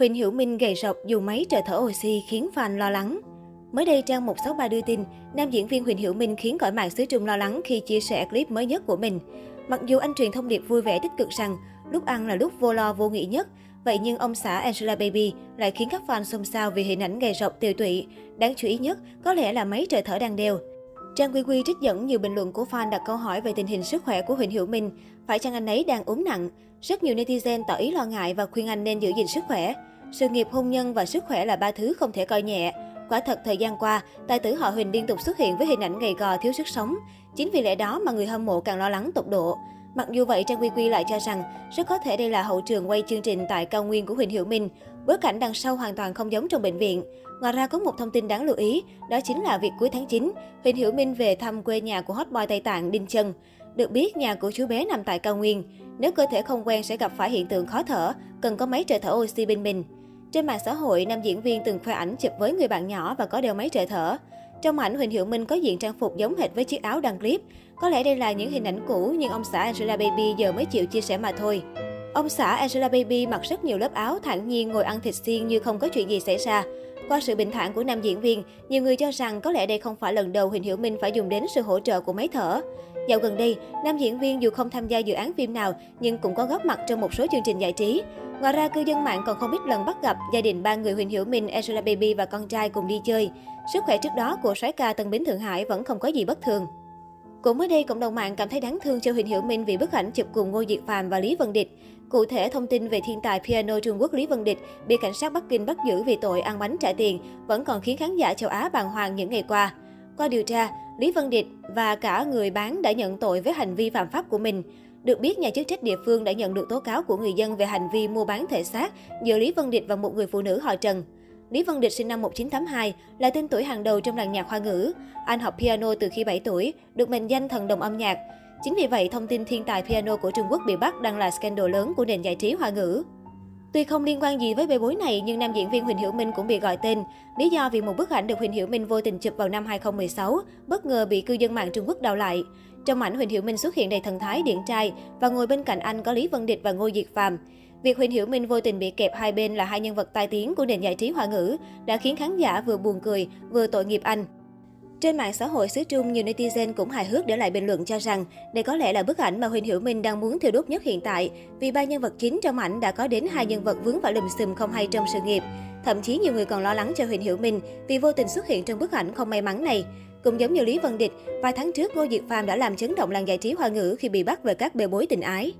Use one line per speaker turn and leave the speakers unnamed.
Huỳnh Hiểu Minh gầy rộc dùng máy trợ thở oxy khiến fan lo lắng. Mới đây, trang 163 đưa tin, nam diễn viên Huỳnh Hiểu Minh khiến cõi mạng xứ Trung lo lắng khi chia sẻ clip mới nhất của mình. Mặc dù anh truyền thông điệp vui vẻ tích cực rằng lúc ăn là lúc vô lo vô nghĩ nhất, vậy nhưng ông xã Angela Baby lại khiến các fan xôn xao vì hình ảnh gầy rộc tiêu tụy. Đáng chú ý nhất có lẽ là máy trợ thở đang đeo. Trang Quy Quy trích dẫn nhiều bình luận của fan đặt câu hỏi về tình hình sức khỏe của Huỳnh Hiểu Minh. Phải chăng anh ấy đang ốm nặng? Rất nhiều netizen tỏ ý lo ngại và khuyên anh nên giữ gìn sức khỏe. Sự nghiệp hôn nhân và sức khỏe là ba thứ không thể coi nhẹ. Quả thật thời gian qua, tài tử họ Huỳnh liên tục xuất hiện với hình ảnh gầy gò thiếu sức sống. Chính vì lẽ đó mà người hâm mộ càng lo lắng tột độ. Mặc dù vậy, Trang Quy Quy lại cho rằng rất có thể đây là hậu trường quay chương trình tại cao nguyên của Huỳnh Hiểu Minh. Bối cảnh đằng sau hoàn toàn không giống trong bệnh viện. Ngoài ra có một thông tin đáng lưu ý, đó chính là việc cuối tháng 9, Huỳnh Hiểu Minh về thăm quê nhà của hot boy Tây Tạng Đinh Chân. Được biết, nhà của chú bé nằm tại cao nguyên. Nếu cơ thể không quen sẽ gặp phải hiện tượng khó thở, cần có máy trợ thở oxy bên mình. Trên mạng xã hội, nam diễn viên từng khoe ảnh chụp với người bạn nhỏ và có đeo máy trợ thở. Trong ảnh, Huỳnh hiệu Minh có diện trang phục giống hệt với chiếc áo đăng clip. Có lẽ đây là những hình ảnh cũ nhưng ông xã Angela Baby giờ mới chịu chia sẻ mà thôi. Ông xã Angela Baby mặc rất nhiều lớp áo, thản nhiên ngồi ăn thịt xiên như không có chuyện gì xảy ra. Qua sự bình thản của nam diễn viên, nhiều người cho rằng có lẽ đây không phải lần đầu Huỳnh Hiểu Minh phải dùng đến sự hỗ trợ của máy thở. Dạo gần đây, nam diễn viên dù không tham gia dự án phim nào nhưng cũng có góp mặt trong một số chương trình giải trí. Ngoài ra, cư dân mạng còn không ít lần bắt gặp gia đình ba người Huỳnh Hiểu Minh, Angela Baby và con trai cùng đi chơi. Sức khỏe trước đó của soái ca Tân Bính Thượng Hải vẫn không có gì bất thường. Cũng mới đây, cộng đồng mạng cảm thấy đáng thương cho Huỳnh Hiểu Minh vì bức ảnh chụp cùng Ngô Diệt Phàm và Lý Vân Địch. Cụ thể, thông tin về thiên tài piano Trung Quốc Lý Vân Địch bị cảnh sát Bắc Kinh bắt giữ vì tội ăn bánh trả tiền vẫn còn khiến khán giả châu Á bàng hoàng những ngày qua. Qua điều tra, Lý Vân Địch và cả người bán đã nhận tội với hành vi phạm pháp của mình. Được biết, nhà chức trách địa phương đã nhận được tố cáo của người dân về hành vi mua bán thể xác giữa Lý Vân Địch và một người phụ nữ họ Trần. Lý Vân Địch sinh năm 1982, là tên tuổi hàng đầu trong làng nhạc hoa ngữ. Anh học piano từ khi 7 tuổi, được mệnh danh thần đồng âm nhạc. Chính vì vậy, thông tin thiên tài piano của Trung Quốc bị bắt đang là scandal lớn của nền giải trí hoa ngữ. Tuy không liên quan gì với bê bối này, nhưng nam diễn viên Huỳnh Hiểu Minh cũng bị gọi tên. Lý do vì một bức ảnh được Huỳnh Hiểu Minh vô tình chụp vào năm 2016, bất ngờ bị cư dân mạng Trung Quốc đào lại. Trong ảnh, Huỳnh Hiểu Minh xuất hiện đầy thần thái điển trai và ngồi bên cạnh anh có Lý Vân Địch và Ngô Diệt Phàm. Việc Huỳnh Hiểu Minh vô tình bị kẹp hai bên là hai nhân vật tai tiếng của nền giải trí hoa ngữ đã khiến khán giả vừa buồn cười, vừa tội nghiệp anh. Trên mạng xã hội xứ Trung, nhiều netizen cũng hài hước để lại bình luận cho rằng đây có lẽ là bức ảnh mà Huỳnh Hiểu Minh đang muốn thiêu đốt nhất hiện tại, vì ba nhân vật chính trong ảnh đã có đến hai nhân vật vướng phải lùm xùm không hay trong sự nghiệp. Thậm chí nhiều người còn lo lắng cho Huỳnh Hiểu Minh vì vô tình xuất hiện trong bức ảnh không may mắn này. Cũng giống như Lý Vân Địch, vài tháng trước Ngô Diệt Phàm đã làm chấn động làng giải trí hoa ngữ khi bị bắt về các bê bối tình ái.